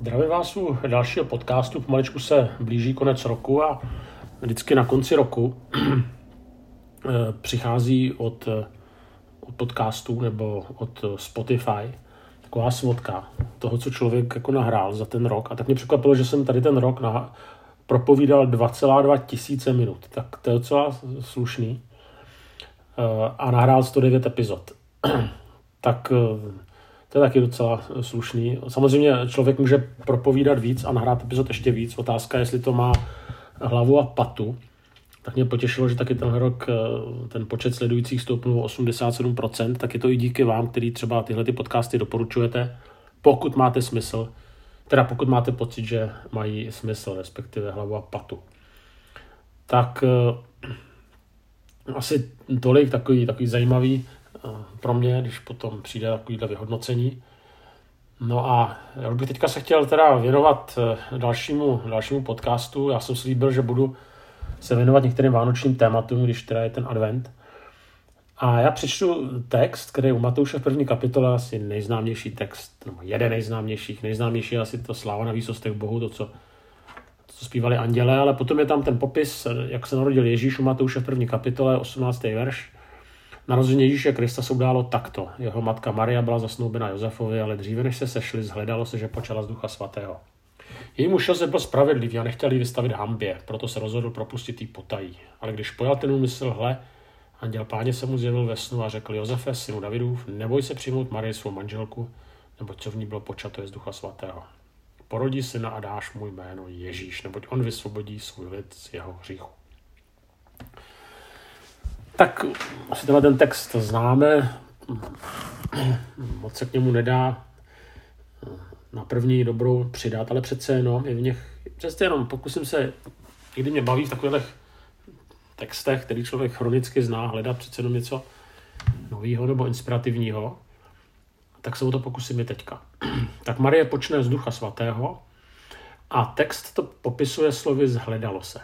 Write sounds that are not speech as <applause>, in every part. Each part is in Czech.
Zdravím vás u dalšího podcastu. Pomaličku se blíží konec roku a vždycky na konci roku <clears throat> eh, přichází od, od podcastů nebo od Spotify taková svodka toho, co člověk jako nahrál za ten rok. A tak mě překvapilo, že jsem tady ten rok na, propovídal 2,2 tisíce minut. Tak to je docela slušný. Eh, a nahrál 109 epizod. <clears throat> tak eh, to je taky docela slušný. Samozřejmě člověk může propovídat víc a nahrát epizod ještě víc. Otázka je, jestli to má hlavu a patu. Tak mě potěšilo, že taky ten rok eh, ten počet sledujících stoupnul o 87%, tak je to i díky vám, který třeba tyhle ty podcasty doporučujete, pokud máte smysl, teda pokud máte pocit, že mají smysl, respektive hlavu a patu. Tak eh, asi tolik, takový, takový zajímavý pro mě, když potom přijde takovýhle vyhodnocení. No a já bych teďka se chtěl teda věnovat eh, dalšímu, dalšímu podcastu. Já jsem si líbil, že budu se věnovat některým vánočním tématům, když teda je ten advent. A já přečtu text, který je u Matouše v první kapitole asi nejznámější text, nebo jeden nejznámějších, nejznámější je asi to Sláva na výsostech Bohu, to, co, to, co zpívali anděle, ale potom je tam ten popis, jak se narodil Ježíš u Matouše v první kapitole, 18. verš. Narození Ježíše Krista se událo takto. Jeho matka Maria byla zasnoubena Josefovi, ale dříve než se sešli, zhledalo se, že počala z ducha svatého. Její muž Josef byl spravedlivý a nechtěl ji vystavit hambě, proto se rozhodl propustit jí potají. Ale když pojal ten úmysl, hle, anděl páně se mu zjevil ve snu a řekl Josefe, synu Davidův, neboj se přijmout Marii svou manželku, nebo co v ní bylo počato je z ducha svatého. Porodí syna a dáš mu jméno Ježíš, neboť on vysvobodí svůj lid z jeho hříchu. Tak asi tenhle ten text známe, moc se k němu nedá na první dobrou přidat, ale přece jenom je v nich, přece jenom pokusím se, někdy mě baví v takových textech, který člověk chronicky zná, hledat přece jenom něco nového nebo inspirativního, tak se o to pokusím i teďka. tak Marie počne z Ducha Svatého a text to popisuje slovy zhledalo se.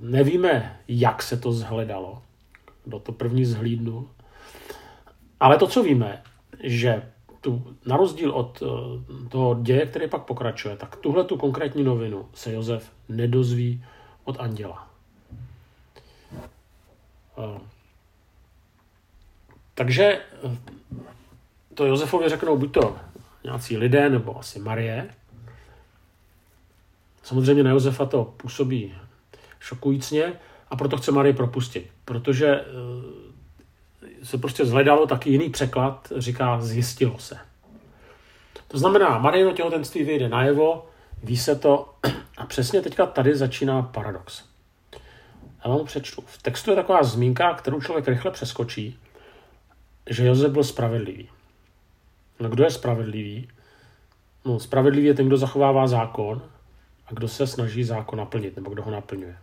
Nevíme, jak se to zhledalo, kdo to první zhlídnul. Ale to, co víme, že tu, na rozdíl od eh, toho děje, který pak pokračuje, tak tuhle tu konkrétní novinu se Josef nedozví od anděla. Eh, takže eh, to Josefovi řeknou buď to nějací lidé, nebo asi Marie. Samozřejmě na Josefa to působí šokujícně a proto chce Marie propustit, protože eh, se prostě zhledalo taky jiný překlad, říká zjistilo se. To znamená, Marijino těhotenství vyjde najevo, ví se to <clears throat> a přesně teďka tady začíná paradox. Já vám přečtu. V textu je taková zmínka, kterou člověk rychle přeskočí, že Josef byl spravedlivý. No kdo je spravedlivý? No, spravedlivý je ten, kdo zachovává zákon a kdo se snaží zákon naplnit, nebo kdo ho naplňuje.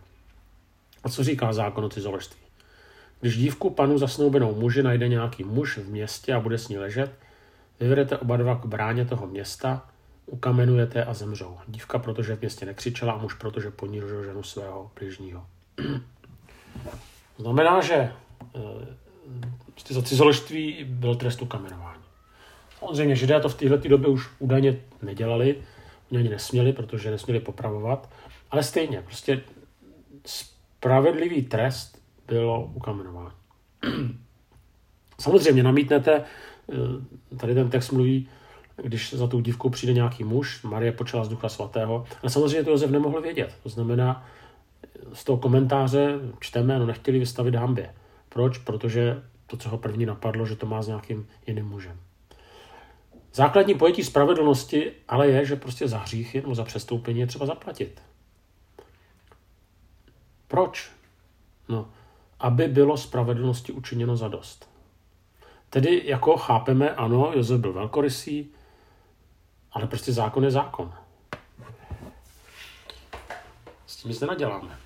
A co říká zákon o cizoložství? Když dívku panu zasnoubenou muži najde nějaký muž v městě a bude s ní ležet, vyvedete oba dva k bráně toho města, ukamenujete a zemřou. Dívka, protože v městě nekřičela a muž, protože ponížil ženu svého bližního. Znamená, že e, za cizoložství byl trest ukamenování. Samozřejmě židé to v této době už údajně nedělali, oni ani nesměli, protože nesměli popravovat, ale stejně, prostě spravedlivý trest bylo ukamenování. Samozřejmě namítnete, eh, tady ten text mluví, když za tou dívkou přijde nějaký muž, Marie počala z Ducha Svatého, ale samozřejmě to Josef nemohl vědět. To znamená, z toho komentáře čteme, no nechtěli vystavit hambě. Proč? Protože to, co ho první napadlo, že to má s nějakým jiným mužem. Základní pojetí spravedlnosti ale je, že prostě za hříchy nebo za přestoupení je třeba zaplatit. Proč? No, aby bylo spravedlnosti učiněno za dost. Tedy jako chápeme, ano, Josef byl velkorysý, ale prostě zákon je zákon. S tím nic nenaděláme.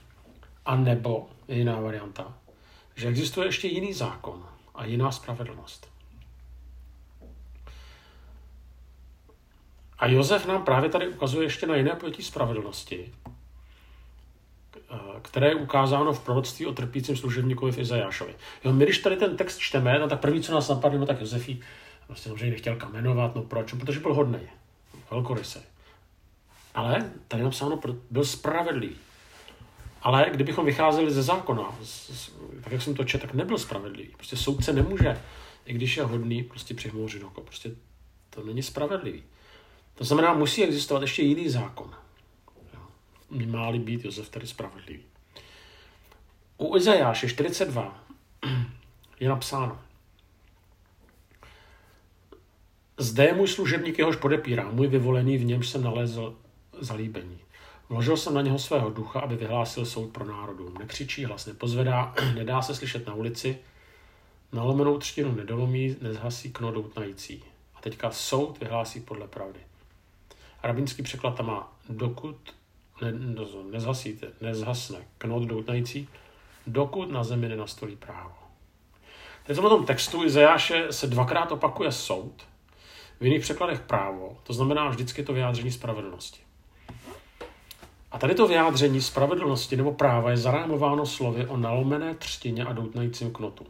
A nebo je jiná varianta, že existuje ještě jiný zákon a jiná spravedlnost. A Josef nám právě tady ukazuje ještě na jiné pojetí spravedlnosti, které je ukázáno v proroctví o trpícím služebníkovi v Izajášovi. Jo, my když tady ten text čteme, no tak první, co nás napadne, no tak Josefí, Prostě samozřejmě nechtěl kamenovat, no proč? Protože byl hodný, velkorysý. Ale tady napsáno, byl spravedlivý. Ale kdybychom vycházeli ze zákona, tak jak jsem to četl, tak nebyl spravedlivý. Prostě soudce nemůže, i když je hodný, prostě přihmouřit oko. Prostě to není spravedlivý. To znamená, musí existovat ještě jiný zákon. Má-li být Josef tedy spravedlivý. U Izajáše 42 <clears throat> je napsáno. Zde je můj služebník, jehož podepírá, můj vyvolený, v němž jsem nalezl zalíbení. Vložil jsem na něho svého ducha, aby vyhlásil soud pro národům. Nekřičí, hlas nepozvedá, <clears throat> nedá se slyšet na ulici, nalomenou třtinu nedolomí, nezhasí kno doutnající. A teďka soud vyhlásí podle pravdy. Rabínský překlad tam má, dokud ne, nezhasíte, nezhasne knot doutnající, dokud na zemi nenastolí právo. Teď v tom textu Izajáše se dvakrát opakuje soud, v jiných překladech právo, to znamená vždycky to vyjádření spravedlnosti. A tady to vyjádření spravedlnosti nebo práva je zarámováno slovy o nalomené třtině a doutnajícím knotu.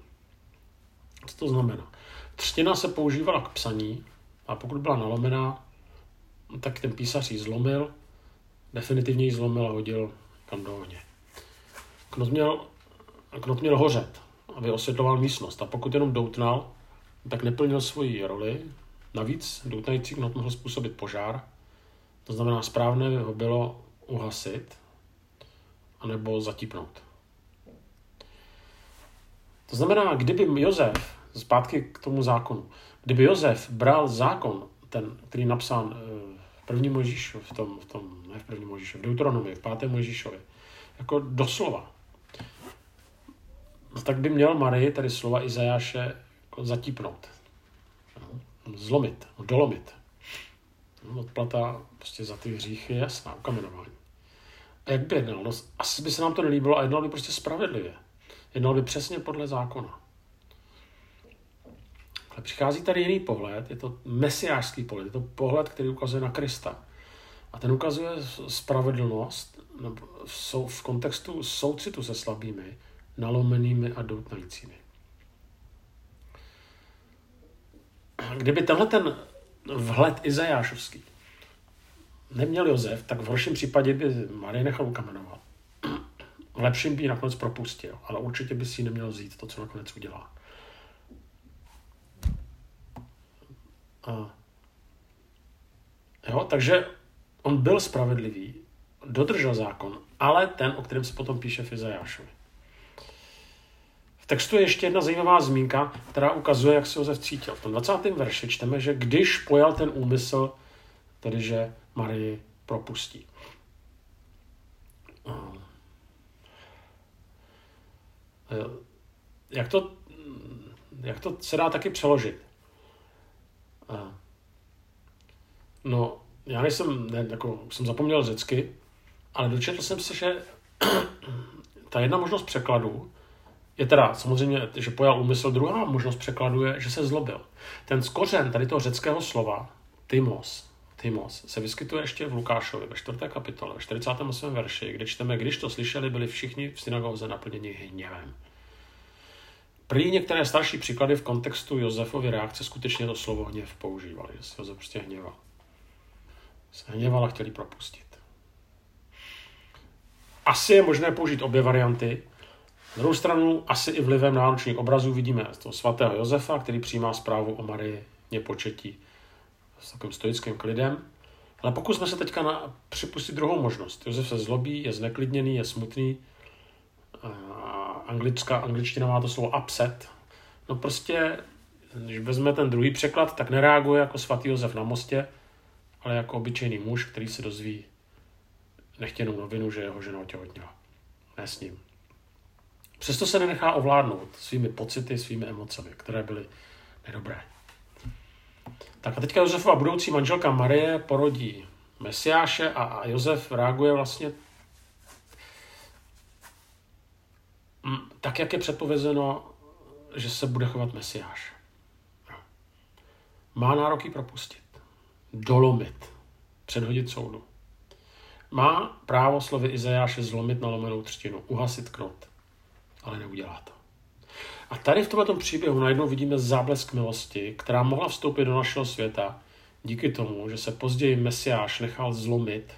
Co to znamená? Třtina se používala k psaní a pokud byla nalomená, tak ten písař ji zlomil, definitivně ji zlomil a hodil kam do ohně. Knot měl, knot měl hořet, aby osvětloval místnost a pokud jenom doutnal, tak neplnil svoji roli. Navíc doutnající knot mohl způsobit požár, to znamená správné ho bylo uhasit anebo zatípnout. To znamená, kdyby Josef, zpátky k tomu zákonu, kdyby Josef bral zákon, ten, který napsán eh, první Možíšu, v tom, v tom, ne v první Možíšu, v Deuteronomii, v pátém Možíšovi, jako doslova, tak by měl Marii, tady slova Izajáše, jako zatípnout. Zlomit, dolomit. Odplata prostě za ty hříchy je jasná, ukamenování. A jak by jednal? No, asi by se nám to nelíbilo a jednal by prostě spravedlivě. Jednal by přesně podle zákona. Ale přichází tady jiný pohled, je to mesiářský pohled, je to pohled, který ukazuje na Krista. A ten ukazuje spravedlnost v, kontextu soucitu se slabými, nalomenými a doutnajícími. Kdyby tenhle ten vhled Izajášovský neměl Josef, tak v horším případě by Marie nechal ukamenovat. V lepším by ji nakonec propustil, ale určitě by si ji neměl vzít to, co nakonec udělá. A, jo, takže on byl spravedlivý, dodržel zákon, ale ten, o kterém se potom píše v Izajášovi. V textu je ještě jedna zajímavá zmínka, která ukazuje, jak se Josef cítil. V tom 20. verši čteme, že když pojal ten úmysl, tedy že Marii propustí. Jak to, jak to se dá taky přeložit? No, já nejsem, ne, jako, jsem zapomněl řecky, ale dočetl jsem se, že <clears throat> ta jedna možnost překladu je teda samozřejmě, že pojal úmysl, druhá možnost překladu je, že se zlobil. Ten skořen tady toho řeckého slova, tymos, Timos se vyskytuje ještě v Lukášovi ve 4. kapitole, ve 48. verši, kde čteme, když to slyšeli, byli všichni v synagoze naplněni hněvem. Prý některé starší příklady v kontextu Josefovy reakce skutečně to slovo hněv používali, se Josef prostě hněval. Se hněval a chtěli propustit. Asi je možné použít obě varianty. Na druhou stranu, asi i vlivem náročných obrazů vidíme toho svatého Josefa, který přijímá zprávu o Marii nepočetí s takovým stoickým klidem. Ale pokusme se teďka na, připustit druhou možnost. Josef se zlobí, je zneklidněný, je smutný. Anglická, angličtina má to slovo upset. No prostě, když vezme ten druhý překlad, tak nereaguje jako svatý Josef na mostě, ale jako obyčejný muž, který se dozví nechtěnou novinu, že jeho žena otěhotněla. Ne s ním. Přesto se nenechá ovládnout svými pocity, svými emocemi, které byly nedobré. Tak a teďka Josefova budoucí manželka Marie porodí Mesiáše a Josef reaguje vlastně tak, jak je předpovězeno, že se bude chovat Mesiáš. Má nároky propustit, dolomit, předhodit soudu. Má právo slovy Izajáše zlomit na lomenou třtinu, uhasit knot, ale neudělá to. A tady v tomto příběhu najednou vidíme záblesk milosti, která mohla vstoupit do našeho světa díky tomu, že se později Mesiáš nechal zlomit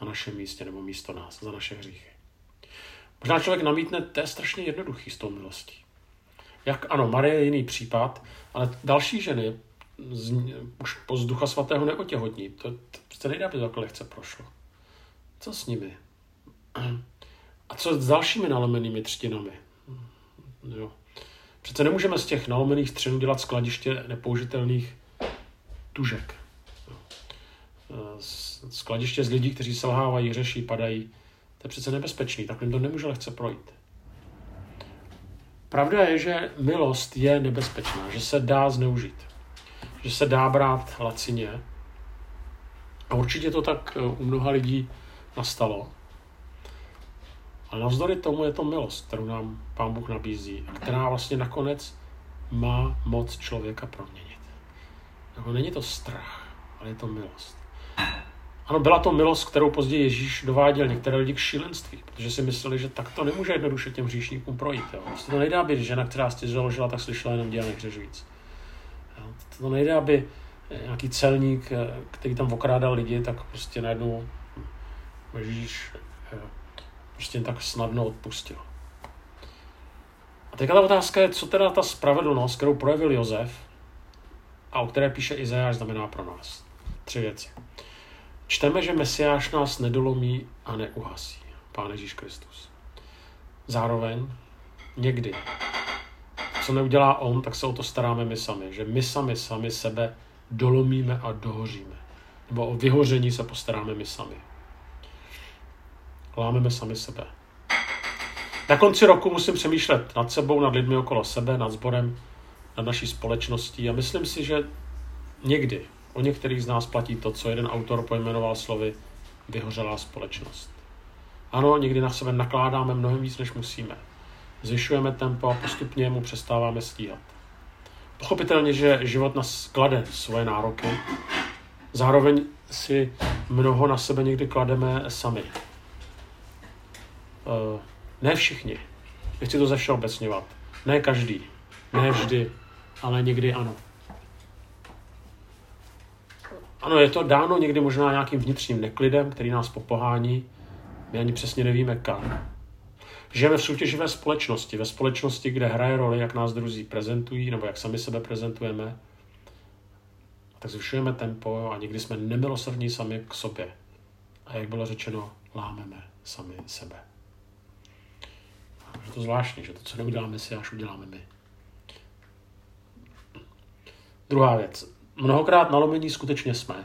na našem místě nebo místo nás za naše hříchy. Možná člověk namítne, to je strašně jednoduchý s tou milostí. Jak ano, Marie je jiný případ, ale další ženy z, už po ducha svatého neotěhotní. To, to prostě nejde, aby to takhle lehce prošlo. Co s nimi? A co s dalšími nalomenými třtinami? Jo. Přece nemůžeme z těch nalomených střenů dělat skladiště nepoužitelných tužek. Skladiště z lidí, kteří selhávají, řeší, padají. To je přece nebezpečný, takhle to nemůže lehce projít. Pravda je, že milost je nebezpečná, že se dá zneužít, že se dá brát lacině. A určitě to tak u mnoha lidí nastalo. Ale navzdory tomu je to milost, kterou nám Pán Bůh nabízí a která vlastně nakonec má moc člověka proměnit. Jako není to strach, ale je to milost. Ano, byla to milost, kterou později Ježíš dováděl některé lidi k šílenství, protože si mysleli, že tak to nemůže jednoduše těm hříšníkům projít. Jo. Prostě to nejde, aby žena, která si založila, tak slyšela jenom dělá nehřeš víc. Jo. To nejde, aby nějaký celník, který tam okrádal lidi, tak prostě najednou Ježíš prostě tak snadno odpustil. A teďka ta otázka je, co teda ta spravedlnost, kterou projevil Jozef a o které píše Izajáš, znamená pro nás. Tři věci. Čteme, že Mesiáš nás nedolomí a neuhasí. Pán Ježíš Kristus. Zároveň někdy, co neudělá on, tak se o to staráme my sami. Že my sami, sami sebe dolomíme a dohoříme. Nebo o vyhoření se postaráme my sami lámeme sami sebe. Na konci roku musím přemýšlet nad sebou, nad lidmi okolo sebe, nad sborem, nad naší společností a myslím si, že někdy o některých z nás platí to, co jeden autor pojmenoval slovy vyhořelá společnost. Ano, někdy na sebe nakládáme mnohem víc, než musíme. Zvyšujeme tempo a postupně mu přestáváme stíhat. Pochopitelně, že život nás klade svoje nároky, zároveň si mnoho na sebe někdy klademe sami. Uh, ne všichni. Nechci to zevšeobecňovat. Ne každý. Ne vždy. Ale někdy ano. Ano, je to dáno někdy možná nějakým vnitřním neklidem, který nás popohání. My ani přesně nevíme kam. Žijeme v soutěživé společnosti, ve společnosti, kde hraje roli, jak nás druzí prezentují, nebo jak sami sebe prezentujeme. Tak zvyšujeme tempo a někdy jsme nemilosrdní sami k sobě. A jak bylo řečeno, lámeme sami sebe. Je to zvláštní, že to, co neuděláme si, až uděláme my. Druhá věc. Mnohokrát nalomení skutečně jsme.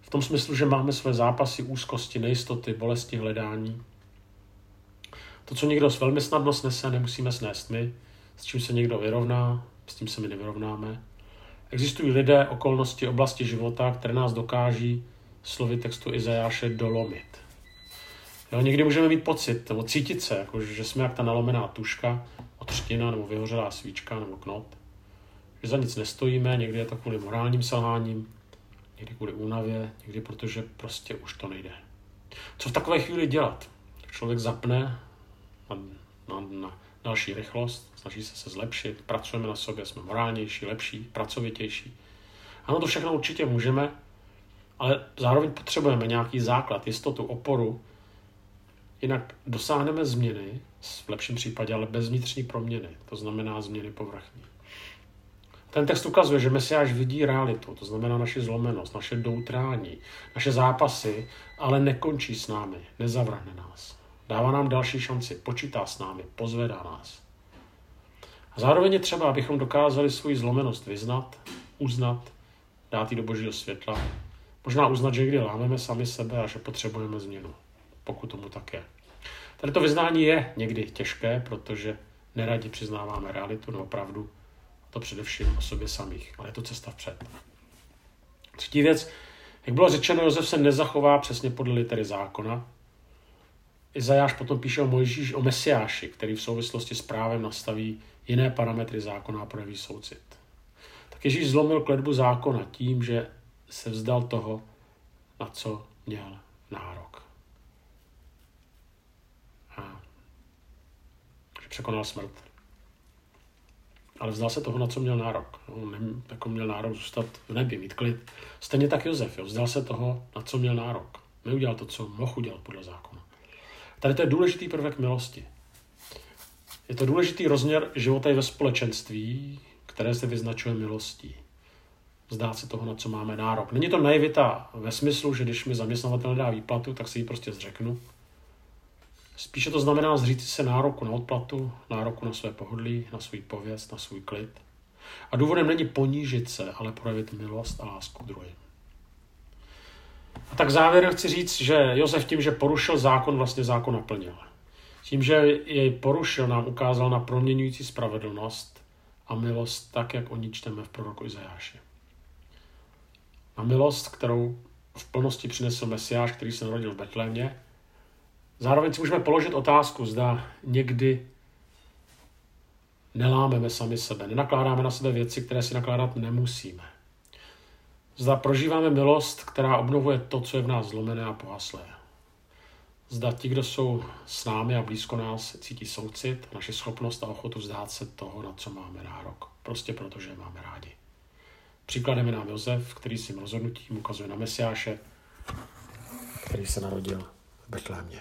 V tom smyslu, že máme své zápasy, úzkosti, nejistoty, bolesti, hledání. To, co někdo s velmi snadno snese, nemusíme snést my. S čím se někdo vyrovná, s tím se my nevyrovnáme. Existují lidé, okolnosti, oblasti života, které nás dokáží slovy textu Izajáše dolomit. Jo, někdy můžeme mít pocit, nebo cítit se, jako, že jsme jak ta nalomená tuška, otřtina nebo vyhořelá svíčka nebo knot. Že za nic nestojíme, někdy je to kvůli morálním selháním, někdy kvůli únavě, někdy protože prostě už to nejde. Co v takové chvíli dělat? Člověk zapne na, na, na další rychlost, snaží se se zlepšit, pracujeme na sobě, jsme morálnější, lepší, pracovitější. Ano, to všechno určitě můžeme, ale zároveň potřebujeme nějaký základ, jistotu, oporu, Jinak dosáhneme změny, v lepším případě, ale bez vnitřní proměny, to znamená změny povrchní. Ten text ukazuje, že Mesiáš vidí realitu, to znamená naši zlomenost, naše doutrání, naše zápasy, ale nekončí s námi, nezavrhne nás. Dává nám další šanci, počítá s námi, pozvedá nás. A zároveň je třeba, abychom dokázali svoji zlomenost vyznat, uznat, dát ji do božího světla, možná uznat, že kdy lámeme sami sebe a že potřebujeme změnu pokud tomu tak je. Tady to vyznání je někdy těžké, protože neradi přiznáváme realitu nebo pravdu, to především o sobě samých, ale je to cesta vpřed. Třetí věc, jak bylo řečeno, Josef se nezachová přesně podle litery zákona. Izajáš potom píše o Mojžíš, o Mesiáši, který v souvislosti s právem nastaví jiné parametry zákona a projeví soucit. Tak Ježíš zlomil kledbu zákona tím, že se vzdal toho, na co měl nárok. překonal smrt. Ale vzdal se toho, na co měl nárok. On ne, jako měl nárok zůstat v nebi, mít klid. Stejně tak Josef, jo, vzdal se toho, na co měl nárok. Neudělal to, co mohl udělat podle zákona. Tady to je důležitý prvek milosti. Je to důležitý rozměr života i ve společenství, které se vyznačuje milostí. Zdát se toho, na co máme nárok. Není to naivita ve smyslu, že když mi zaměstnavatel dá výplatu, tak si ji prostě zřeknu. Spíše to znamená zříct se nároku na odplatu, nároku na své pohodlí, na svůj pověst, na svůj klid. A důvodem není ponížit se, ale projevit milost a lásku druhým. A tak závěrem chci říct, že Josef tím, že porušil zákon, vlastně zákon naplnil. Tím, že jej porušil, nám ukázal na proměňující spravedlnost a milost, tak, jak o ní čteme v proroku Izajáši. Na milost, kterou v plnosti přinesl Mesiáš, který se narodil v Betlémě. Zároveň si můžeme položit otázku, zda někdy nelámeme sami sebe, nenakládáme na sebe věci, které si nakládat nemusíme. Zda prožíváme milost, která obnovuje to, co je v nás zlomené a pohaslé. Zda ti, kdo jsou s námi a blízko nás, cítí soucit, naši schopnost a ochotu vzdát se toho, na co máme nárok. Prostě protože je máme rádi. Příkladem je nám Josef, který svým rozhodnutím ukazuje na Mesiáše, který se narodil v Betlémě.